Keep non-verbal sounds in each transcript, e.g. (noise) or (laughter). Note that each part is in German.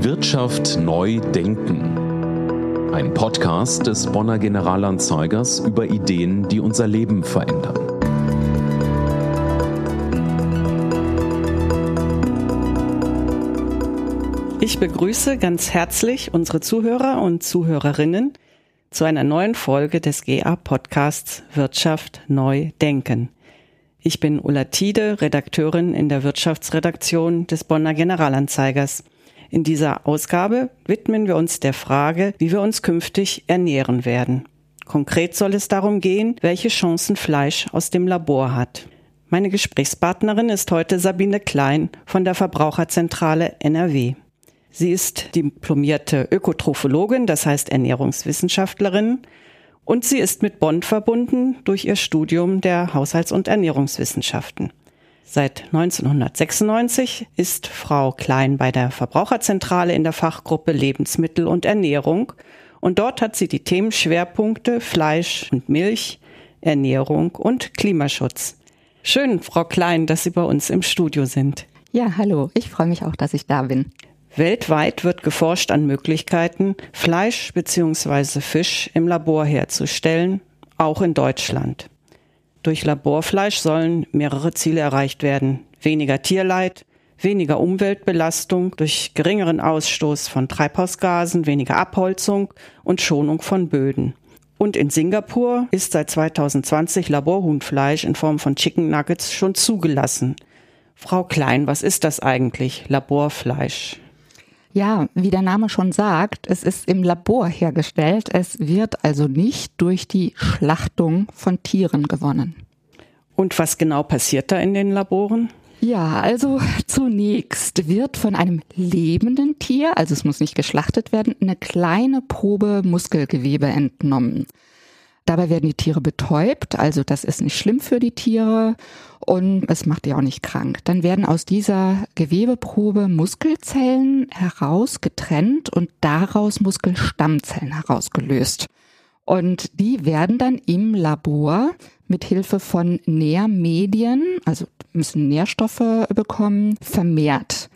Wirtschaft neu denken. Ein Podcast des Bonner Generalanzeigers über Ideen, die unser Leben verändern. Ich begrüße ganz herzlich unsere Zuhörer und Zuhörerinnen zu einer neuen Folge des GA Podcasts Wirtschaft neu denken. Ich bin Ulla Tiede, Redakteurin in der Wirtschaftsredaktion des Bonner Generalanzeigers. In dieser Ausgabe widmen wir uns der Frage, wie wir uns künftig ernähren werden. Konkret soll es darum gehen, welche Chancen Fleisch aus dem Labor hat. Meine Gesprächspartnerin ist heute Sabine Klein von der Verbraucherzentrale NRW. Sie ist diplomierte Ökotrophologin, das heißt Ernährungswissenschaftlerin, und sie ist mit Bonn verbunden durch ihr Studium der Haushalts- und Ernährungswissenschaften. Seit 1996 ist Frau Klein bei der Verbraucherzentrale in der Fachgruppe Lebensmittel und Ernährung und dort hat sie die Themenschwerpunkte Fleisch und Milch, Ernährung und Klimaschutz. Schön, Frau Klein, dass Sie bei uns im Studio sind. Ja, hallo, ich freue mich auch, dass ich da bin. Weltweit wird geforscht an Möglichkeiten, Fleisch bzw. Fisch im Labor herzustellen, auch in Deutschland. Durch Laborfleisch sollen mehrere Ziele erreicht werden. Weniger Tierleid, weniger Umweltbelastung durch geringeren Ausstoß von Treibhausgasen, weniger Abholzung und Schonung von Böden. Und in Singapur ist seit 2020 Laborhuhnfleisch in Form von Chicken Nuggets schon zugelassen. Frau Klein, was ist das eigentlich, Laborfleisch? Ja, wie der Name schon sagt, es ist im Labor hergestellt. Es wird also nicht durch die Schlachtung von Tieren gewonnen. Und was genau passiert da in den Laboren? Ja, also zunächst wird von einem lebenden Tier, also es muss nicht geschlachtet werden, eine kleine Probe Muskelgewebe entnommen. Dabei werden die Tiere betäubt, also das ist nicht schlimm für die Tiere und es macht die auch nicht krank. Dann werden aus dieser Gewebeprobe Muskelzellen herausgetrennt und daraus Muskelstammzellen herausgelöst. Und die werden dann im Labor mit Hilfe von Nährmedien, also müssen Nährstoffe bekommen, vermehrt.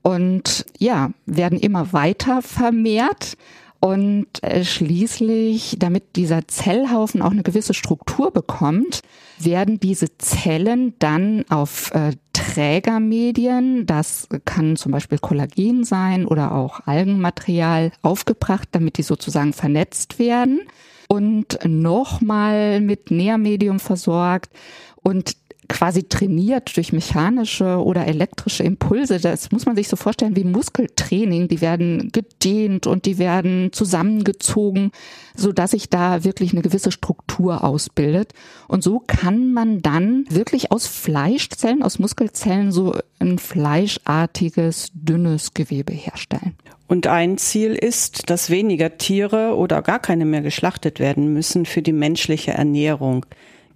Und ja, werden immer weiter vermehrt und äh, schließlich, damit dieser Zellhaufen auch eine gewisse Struktur bekommt, werden diese Zellen dann auf äh, Trägermedien, das kann zum Beispiel Kollagen sein oder auch Algenmaterial, aufgebracht, damit die sozusagen vernetzt werden und nochmal mit Nährmedium versorgt. Und quasi trainiert durch mechanische oder elektrische Impulse. Das muss man sich so vorstellen wie Muskeltraining. Die werden gedehnt und die werden zusammengezogen, so dass sich da wirklich eine gewisse Struktur ausbildet. Und so kann man dann wirklich aus Fleischzellen, aus Muskelzellen so ein fleischartiges, dünnes Gewebe herstellen. Und ein Ziel ist, dass weniger Tiere oder gar keine mehr geschlachtet werden müssen für die menschliche Ernährung.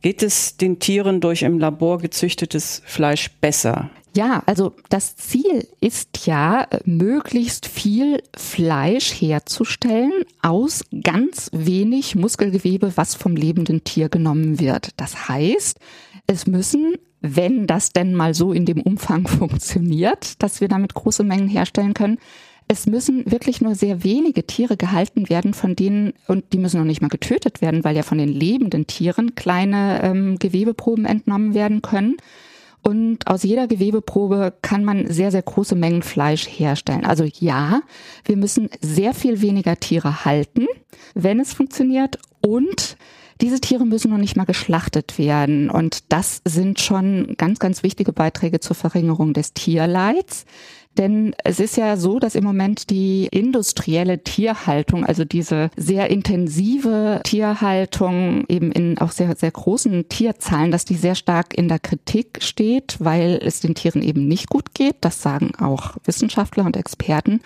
Geht es den Tieren durch im Labor gezüchtetes Fleisch besser? Ja, also das Ziel ist ja, möglichst viel Fleisch herzustellen aus ganz wenig Muskelgewebe, was vom lebenden Tier genommen wird. Das heißt, es müssen, wenn das denn mal so in dem Umfang (laughs) funktioniert, dass wir damit große Mengen herstellen können, es müssen wirklich nur sehr wenige Tiere gehalten werden, von denen, und die müssen noch nicht mal getötet werden, weil ja von den lebenden Tieren kleine ähm, Gewebeproben entnommen werden können. Und aus jeder Gewebeprobe kann man sehr, sehr große Mengen Fleisch herstellen. Also ja, wir müssen sehr viel weniger Tiere halten, wenn es funktioniert. Und diese Tiere müssen noch nicht mal geschlachtet werden. Und das sind schon ganz, ganz wichtige Beiträge zur Verringerung des Tierleids. Denn es ist ja so, dass im Moment die industrielle Tierhaltung, also diese sehr intensive Tierhaltung eben in auch sehr, sehr großen Tierzahlen, dass die sehr stark in der Kritik steht, weil es den Tieren eben nicht gut geht. Das sagen auch Wissenschaftler und Experten.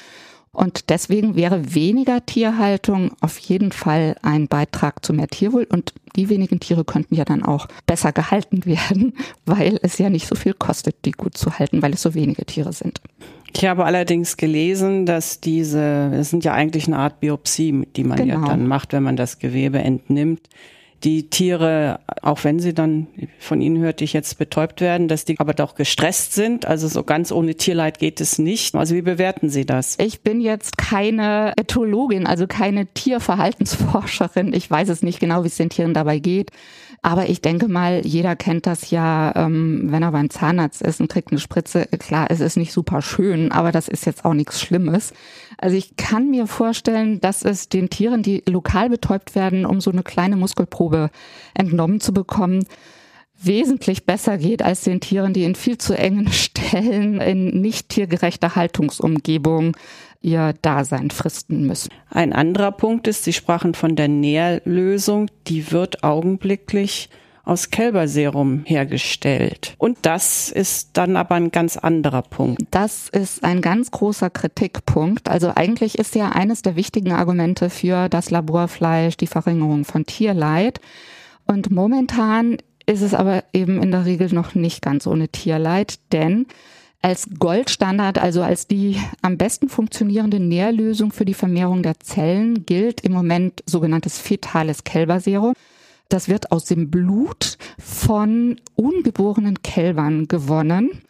Und deswegen wäre weniger Tierhaltung auf jeden Fall ein Beitrag zu mehr Tierwohl. Und die wenigen Tiere könnten ja dann auch besser gehalten (laughs) werden, weil es ja nicht so viel kostet, die gut zu halten, weil es so wenige Tiere sind. Ich habe allerdings gelesen, dass diese, es sind ja eigentlich eine Art Biopsie, die man genau. ja dann macht, wenn man das Gewebe entnimmt. Die Tiere, auch wenn sie dann, von Ihnen hörte ich jetzt, betäubt werden, dass die aber doch gestresst sind. Also so ganz ohne Tierleid geht es nicht. Also wie bewerten Sie das? Ich bin jetzt keine Ethologin, also keine Tierverhaltensforscherin. Ich weiß es nicht genau, wie es den Tieren dabei geht. Aber ich denke mal, jeder kennt das ja, ähm, wenn er beim Zahnarzt ist und kriegt eine Spritze. Klar, es ist nicht super schön, aber das ist jetzt auch nichts Schlimmes. Also ich kann mir vorstellen, dass es den Tieren, die lokal betäubt werden, um so eine kleine Muskelprobe entnommen zu bekommen, wesentlich besser geht als den Tieren, die in viel zu engen (laughs) Stellen in nicht tiergerechter Haltungsumgebung ihr Dasein fristen müssen. Ein anderer Punkt ist, Sie sprachen von der Nährlösung, die wird augenblicklich aus Kälberserum hergestellt. Und das ist dann aber ein ganz anderer Punkt. Das ist ein ganz großer Kritikpunkt. Also eigentlich ist ja eines der wichtigen Argumente für das Laborfleisch die Verringerung von Tierleid. Und momentan ist es aber eben in der Regel noch nicht ganz ohne Tierleid, denn als Goldstandard, also als die am besten funktionierende Nährlösung für die Vermehrung der Zellen gilt im Moment sogenanntes fetales Kälberserum. Das wird aus dem Blut von ungeborenen Kälbern gewonnen.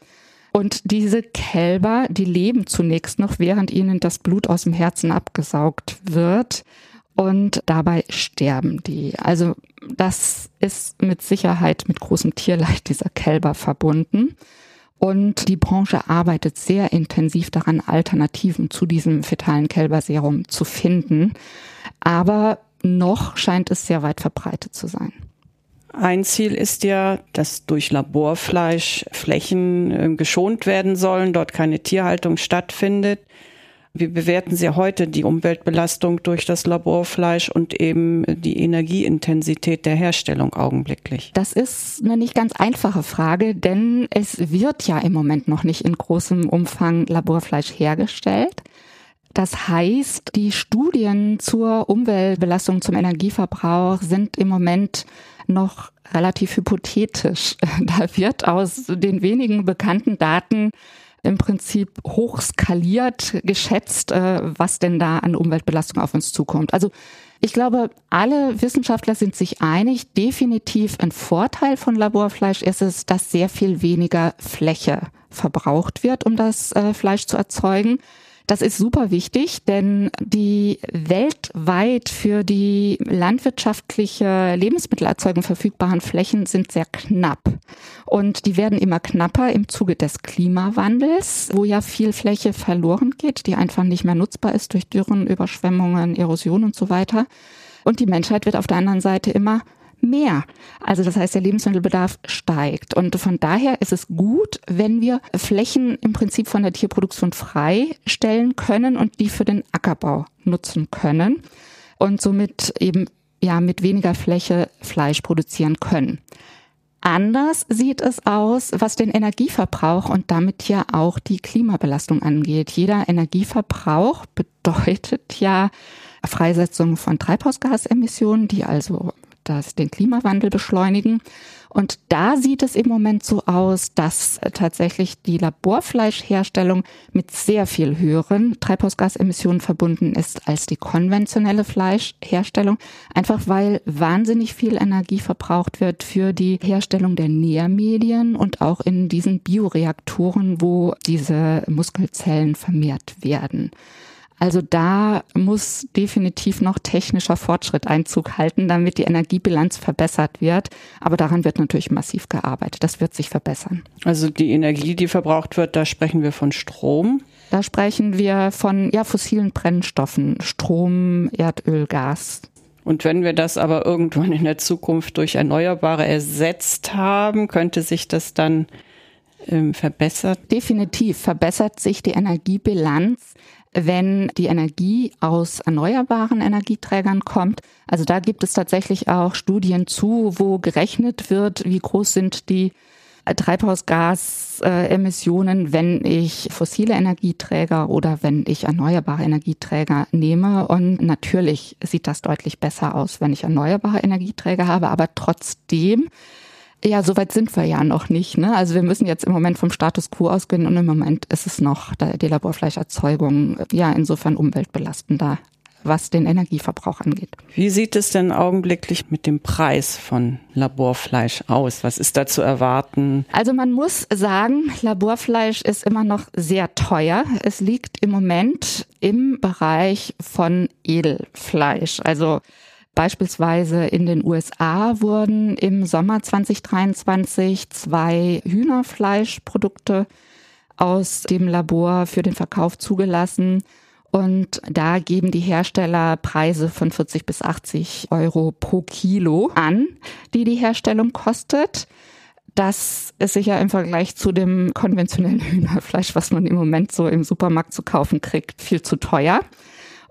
Und diese Kälber, die leben zunächst noch, während ihnen das Blut aus dem Herzen abgesaugt wird. Und dabei sterben die. Also das ist mit Sicherheit mit großem Tierleid dieser Kälber verbunden. Und die Branche arbeitet sehr intensiv daran, Alternativen zu diesem fetalen Kälberserum zu finden. Aber noch scheint es sehr weit verbreitet zu sein. Ein Ziel ist ja, dass durch Laborfleisch Flächen äh, geschont werden sollen, dort keine Tierhaltung stattfindet. Wie bewerten Sie heute die Umweltbelastung durch das Laborfleisch und eben die Energieintensität der Herstellung augenblicklich? Das ist eine nicht ganz einfache Frage, denn es wird ja im Moment noch nicht in großem Umfang Laborfleisch hergestellt. Das heißt, die Studien zur Umweltbelastung, zum Energieverbrauch sind im Moment noch relativ hypothetisch. (laughs) Da wird aus den wenigen bekannten Daten im Prinzip hochskaliert geschätzt, äh, was denn da an Umweltbelastung auf uns zukommt. Also ich glaube, alle Wissenschaftler sind sich einig, definitiv ein Vorteil von Laborfleisch ist es, dass sehr viel weniger Fläche verbraucht wird, um das äh, Fleisch zu erzeugen. Das ist super wichtig, denn die weltweit für die landwirtschaftliche Lebensmittelerzeugung verfügbaren Flächen sind sehr knapp. Und die werden immer knapper im Zuge des Klimawandels, wo ja viel Fläche verloren geht, die einfach nicht mehr nutzbar ist durch Dürren, Überschwemmungen, Erosion und so weiter. Und die Menschheit wird auf der anderen Seite immer mehr. Also das heißt, der Lebensmittelbedarf steigt. Und von daher ist es gut, wenn wir Flächen im Prinzip von der Tierproduktion freistellen können und die für den Ackerbau nutzen können und somit eben ja mit weniger Fläche Fleisch produzieren können. Anders sieht es aus, was den Energieverbrauch und damit ja auch die Klimabelastung angeht. Jeder Energieverbrauch bedeutet ja Freisetzung von Treibhausgasemissionen, die also das, den Klimawandel beschleunigen. Und da sieht es im Moment so aus, dass tatsächlich die Laborfleischherstellung mit sehr viel höheren Treibhausgasemissionen verbunden ist als die konventionelle Fleischherstellung. Einfach weil wahnsinnig viel Energie verbraucht wird für die Herstellung der Nährmedien und auch in diesen Bioreaktoren, wo diese Muskelzellen vermehrt werden. Also da muss definitiv noch technischer Fortschritt Einzug halten, damit die Energiebilanz verbessert wird. Aber daran wird natürlich massiv gearbeitet. Das wird sich verbessern. Also die Energie, die verbraucht wird, da sprechen wir von Strom. Da sprechen wir von ja, fossilen Brennstoffen, Strom, Erdöl, Gas. Und wenn wir das aber irgendwann in der Zukunft durch Erneuerbare ersetzt haben, könnte sich das dann ähm, verbessern? Definitiv verbessert sich die Energiebilanz wenn die Energie aus erneuerbaren Energieträgern kommt. Also da gibt es tatsächlich auch Studien zu, wo gerechnet wird, wie groß sind die Treibhausgasemissionen, wenn ich fossile Energieträger oder wenn ich erneuerbare Energieträger nehme. Und natürlich sieht das deutlich besser aus, wenn ich erneuerbare Energieträger habe, aber trotzdem ja, soweit sind wir ja noch nicht. Ne? Also wir müssen jetzt im Moment vom Status quo ausgehen und im Moment ist es noch die Laborfleischerzeugung ja insofern umweltbelastender was den Energieverbrauch angeht. Wie sieht es denn augenblicklich mit dem Preis von Laborfleisch aus? Was ist da zu erwarten? Also man muss sagen, Laborfleisch ist immer noch sehr teuer. Es liegt im Moment im Bereich von Edelfleisch. Also Beispielsweise in den USA wurden im Sommer 2023 zwei Hühnerfleischprodukte aus dem Labor für den Verkauf zugelassen. Und da geben die Hersteller Preise von 40 bis 80 Euro pro Kilo an, die die Herstellung kostet. Das ist sicher im Vergleich zu dem konventionellen Hühnerfleisch, was man im Moment so im Supermarkt zu kaufen kriegt, viel zu teuer.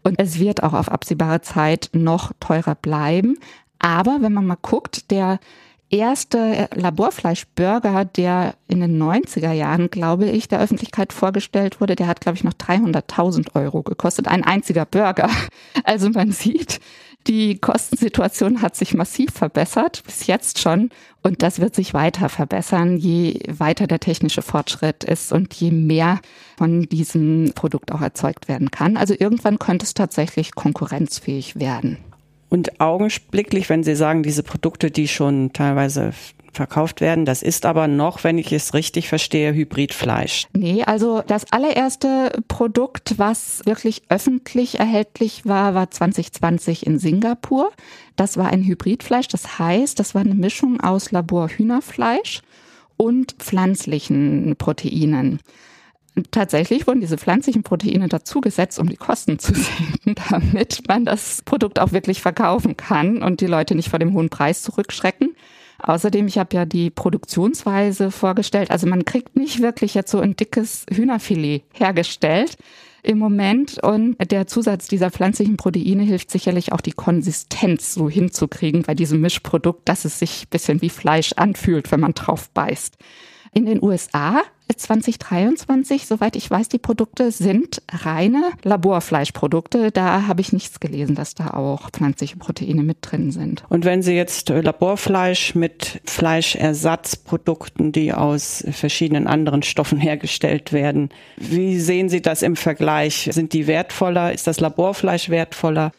Und es wird auch auf absehbare Zeit noch teurer bleiben. Aber wenn man mal guckt, der erste Laborfleischburger, der in den 90er Jahren, glaube ich, der Öffentlichkeit vorgestellt wurde, der hat, glaube ich, noch 300.000 Euro gekostet. Ein einziger Burger. Also man sieht, die Kostensituation hat sich massiv verbessert, bis jetzt schon. Und das wird sich weiter verbessern, je weiter der technische Fortschritt ist und je mehr von diesem Produkt auch erzeugt werden kann. Also irgendwann könnte es tatsächlich konkurrenzfähig werden. Und augenblicklich, wenn Sie sagen, diese Produkte, die schon teilweise verkauft werden. Das ist aber noch, wenn ich es richtig verstehe, Hybridfleisch. Nee, also das allererste Produkt, was wirklich öffentlich erhältlich war, war 2020 in Singapur. Das war ein Hybridfleisch. Das heißt, das war eine Mischung aus Laborhühnerfleisch und pflanzlichen Proteinen. Tatsächlich wurden diese pflanzlichen Proteine dazugesetzt, um die Kosten zu (laughs) senken, damit man das Produkt auch wirklich verkaufen kann und die Leute nicht vor dem hohen Preis zurückschrecken. Außerdem, ich habe ja die Produktionsweise vorgestellt. Also man kriegt nicht wirklich jetzt so ein dickes Hühnerfilet hergestellt im Moment. Und der Zusatz dieser pflanzlichen Proteine hilft sicherlich auch die Konsistenz so hinzukriegen bei diesem Mischprodukt, dass es sich bisschen wie Fleisch anfühlt, wenn man drauf beißt. In den USA 2023, soweit ich weiß, die Produkte sind reine Laborfleischprodukte. Da habe ich nichts gelesen, dass da auch pflanzliche Proteine mit drin sind. Und wenn Sie jetzt Laborfleisch mit Fleischersatzprodukten, die aus verschiedenen anderen Stoffen (laughs) hergestellt werden, wie sehen Sie das im Vergleich? Sind die wertvoller? Ist das Laborfleisch wertvoller?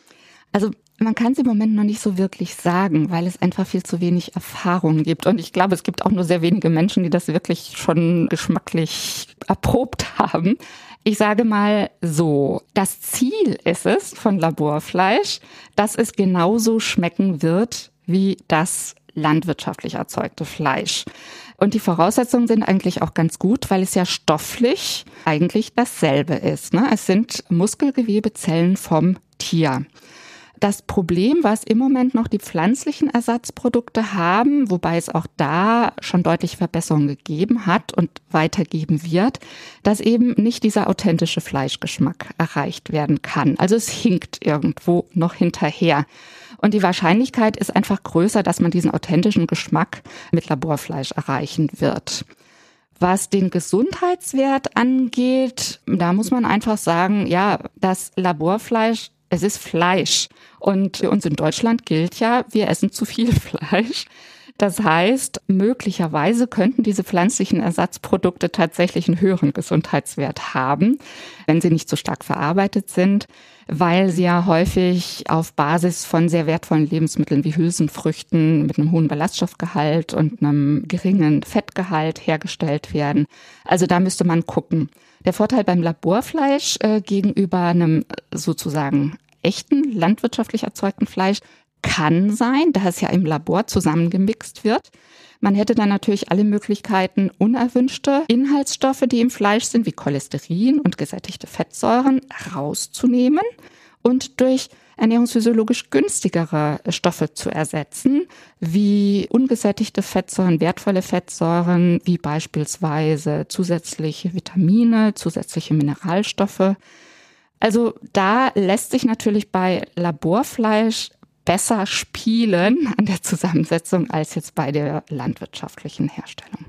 Also man kann es im Moment noch nicht so wirklich sagen, weil es einfach viel zu wenig Erfahrung gibt. Und ich glaube, es gibt auch nur sehr wenige Menschen, die das wirklich schon geschmacklich erprobt haben. Ich sage mal so, das Ziel ist es von Laborfleisch, dass es genauso schmecken wird wie das landwirtschaftlich erzeugte Fleisch. Und die Voraussetzungen sind eigentlich auch ganz gut, weil es ja stofflich eigentlich dasselbe ist. Ne? Es sind Muskelgewebezellen vom Tier. Das Problem, was im Moment noch die pflanzlichen Ersatzprodukte haben, wobei es auch da schon deutliche Verbesserungen gegeben hat und weitergeben wird, dass eben nicht dieser authentische Fleischgeschmack erreicht werden kann. Also es hinkt irgendwo noch hinterher. Und die Wahrscheinlichkeit ist einfach größer, dass man diesen authentischen Geschmack mit Laborfleisch erreichen wird. Was den Gesundheitswert angeht, da muss man einfach sagen, ja, das Laborfleisch es ist Fleisch. Und für uns in Deutschland gilt ja, wir essen zu viel (laughs) Fleisch. Das heißt, möglicherweise könnten diese pflanzlichen Ersatzprodukte tatsächlich einen höheren Gesundheitswert haben, wenn sie nicht so stark verarbeitet sind, weil sie ja häufig auf Basis von sehr wertvollen Lebensmitteln wie Hülsenfrüchten mit einem hohen Ballaststoffgehalt und einem geringen Fettgehalt hergestellt werden. Also da müsste man gucken. Der Vorteil beim Laborfleisch äh, gegenüber einem sozusagen echten landwirtschaftlich erzeugten Fleisch kann sein, da es ja im Labor zusammengemixt wird. Man hätte dann natürlich alle Möglichkeiten, unerwünschte Inhaltsstoffe, die im Fleisch sind, wie Cholesterin und gesättigte Fettsäuren, rauszunehmen und durch ernährungsphysiologisch günstigere Stoffe zu ersetzen, wie ungesättigte Fettsäuren, wertvolle Fettsäuren, wie beispielsweise zusätzliche Vitamine, zusätzliche Mineralstoffe. Also da lässt sich natürlich bei Laborfleisch besser spielen an der Zusammensetzung als jetzt bei der landwirtschaftlichen Herstellung.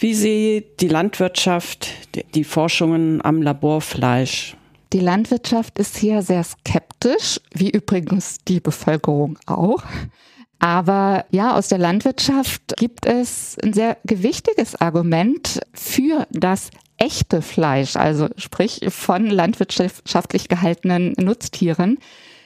Wie sieht die Landwirtschaft die Forschungen am Laborfleisch? Die Landwirtschaft ist hier sehr skeptisch, wie übrigens die Bevölkerung auch. Aber ja, aus der Landwirtschaft gibt es ein sehr gewichtiges Argument für das echte Fleisch, also sprich von landwirtschaftlich gehaltenen Nutztieren.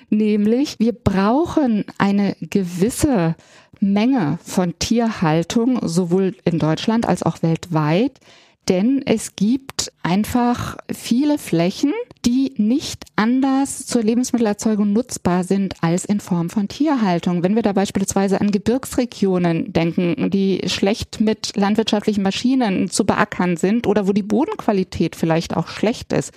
Nämlich, wir brauchen eine gewisse Menge von Tierhaltung, sowohl in Deutschland als auch weltweit, denn es gibt einfach viele Flächen, die nicht anders zur Lebensmittelerzeugung nutzbar sind als in Form von Tierhaltung. Wenn wir da beispielsweise an Gebirgsregionen denken, die schlecht mit landwirtschaftlichen Maschinen zu beackern sind oder wo die Bodenqualität vielleicht auch schlecht ist,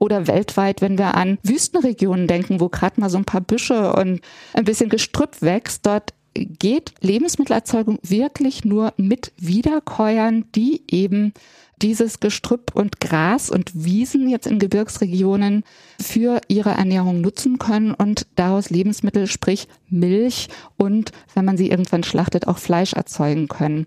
oder weltweit, wenn wir an Wüstenregionen denken, wo gerade mal so ein paar Büsche und ein bisschen Gestrüpp wächst, dort geht Lebensmittelerzeugung wirklich nur mit Wiederkäuern, die eben dieses Gestrüpp und Gras und Wiesen jetzt in Gebirgsregionen für ihre Ernährung nutzen können und daraus Lebensmittel, sprich Milch und, wenn man sie irgendwann schlachtet, auch Fleisch erzeugen können.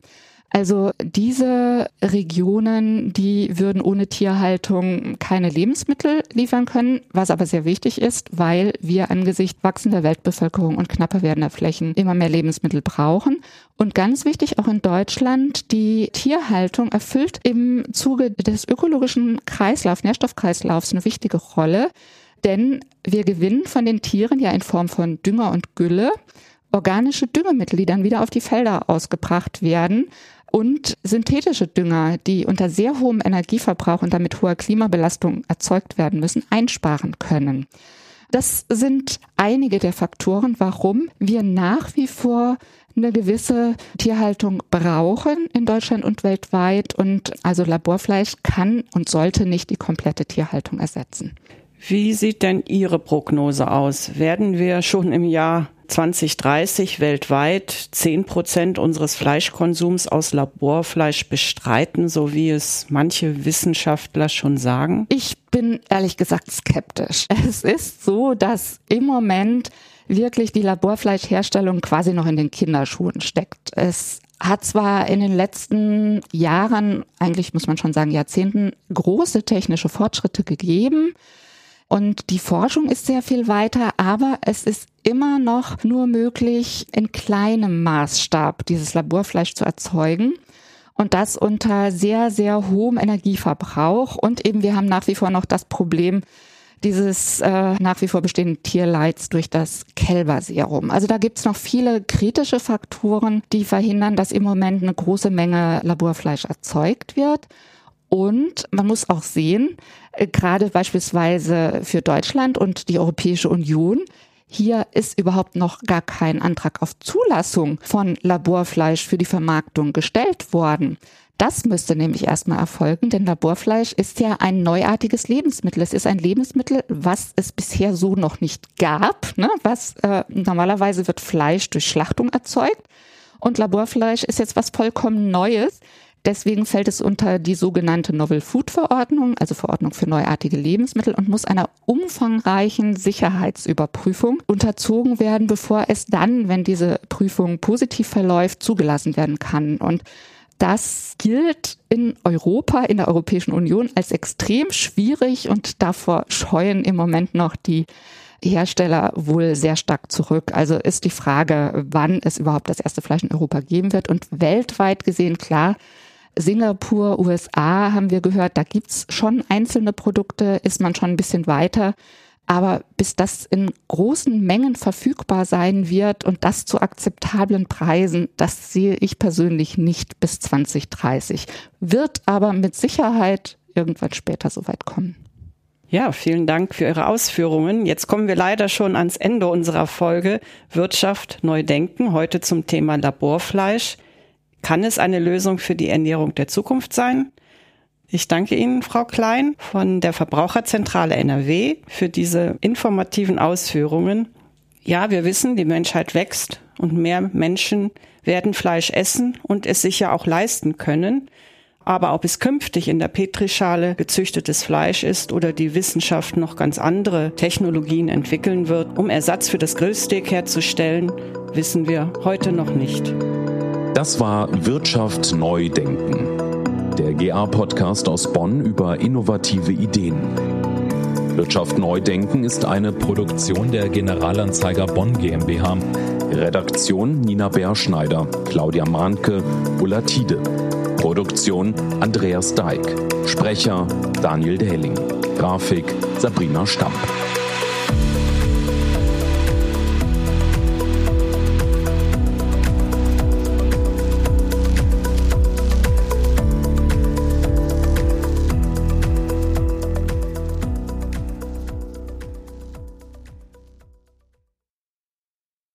Also diese Regionen, die würden ohne Tierhaltung keine Lebensmittel liefern können, was aber sehr wichtig ist, weil wir angesichts wachsender Weltbevölkerung und knapper werdender Flächen immer mehr Lebensmittel brauchen. Und ganz wichtig auch in Deutschland, die Tierhaltung erfüllt im Zuge des ökologischen Kreislaufs, Nährstoffkreislaufs eine wichtige Rolle, denn wir gewinnen von den Tieren ja in Form von Dünger und Gülle. Organische Düngemittel, die dann wieder auf die Felder ausgebracht werden und synthetische Dünger, die unter sehr hohem Energieverbrauch und damit hoher Klimabelastung erzeugt werden müssen, einsparen können. Das sind einige der Faktoren, warum wir nach wie vor eine gewisse Tierhaltung brauchen in Deutschland und weltweit. Und also Laborfleisch kann und sollte nicht die komplette Tierhaltung ersetzen. Wie sieht denn Ihre Prognose aus? Werden wir schon im Jahr 2030 weltweit 10 Prozent unseres Fleischkonsums aus Laborfleisch bestreiten, so wie es manche Wissenschaftler schon sagen? Ich bin ehrlich gesagt skeptisch. Es ist so, dass im Moment wirklich die Laborfleischherstellung quasi noch in den Kinderschuhen steckt. Es hat zwar in den letzten Jahren, eigentlich muss man schon sagen Jahrzehnten, große technische Fortschritte gegeben. Und die Forschung ist sehr viel weiter, aber es ist immer noch nur möglich, in kleinem Maßstab dieses Laborfleisch zu erzeugen. Und das unter sehr, sehr hohem Energieverbrauch. Und eben wir haben nach wie vor noch das Problem, dieses äh, nach wie vor bestehenden Tierleids durch das Kälberserum. Also da gibt's noch viele kritische Faktoren, die verhindern, dass im Moment eine große Menge Laborfleisch erzeugt wird. Und man muss auch sehen, gerade beispielsweise für Deutschland und die Europäische Union, hier ist überhaupt noch gar kein Antrag auf Zulassung von Laborfleisch für die Vermarktung gestellt worden. Das müsste nämlich erstmal erfolgen, denn Laborfleisch ist ja ein neuartiges Lebensmittel. Es ist ein Lebensmittel, was es bisher so noch nicht gab. Ne? Was äh, normalerweise wird Fleisch durch Schlachtung erzeugt und Laborfleisch ist jetzt was vollkommen Neues. Deswegen fällt es unter die sogenannte Novel Food Verordnung, also Verordnung für neuartige Lebensmittel und muss einer umfangreichen Sicherheitsüberprüfung unterzogen werden, bevor es dann, wenn diese Prüfung positiv verläuft, zugelassen werden kann. Und das gilt in Europa, in der Europäischen Union als extrem schwierig und davor scheuen im Moment noch die Hersteller wohl sehr stark zurück. Also ist die Frage, wann es überhaupt das erste Fleisch in Europa geben wird. Und weltweit gesehen, klar, Singapur, USA haben wir gehört, da gibt's schon einzelne Produkte, ist man schon ein bisschen weiter. Aber bis das in großen Mengen verfügbar sein wird und das zu akzeptablen Preisen, das sehe ich persönlich nicht bis 2030. Wird aber mit Sicherheit irgendwann später soweit kommen. Ja, vielen Dank für Ihre Ausführungen. Jetzt kommen wir leider schon ans Ende unserer Folge Wirtschaft neu denken, heute zum Thema Laborfleisch. Kann es eine Lösung für die Ernährung der Zukunft sein? Ich danke Ihnen, Frau Klein von der Verbraucherzentrale NRW, für diese informativen Ausführungen. Ja, wir wissen, die Menschheit wächst und mehr Menschen werden Fleisch essen und es sich ja auch leisten können. Aber ob es künftig in der Petrischale gezüchtetes Fleisch ist oder die Wissenschaft noch ganz andere Technologien entwickeln wird, um Ersatz für das Grillsteak herzustellen, wissen wir heute noch nicht. Das war Wirtschaft neu denken. Der GA-Podcast aus Bonn über innovative Ideen. Wirtschaft neu denken ist eine Produktion der Generalanzeiger Bonn GmbH. Redaktion Nina Berschneider, Claudia Mahnke, Ulla Tiede. Produktion Andreas Dijk. Sprecher Daniel Dehling. Grafik Sabrina Stamp.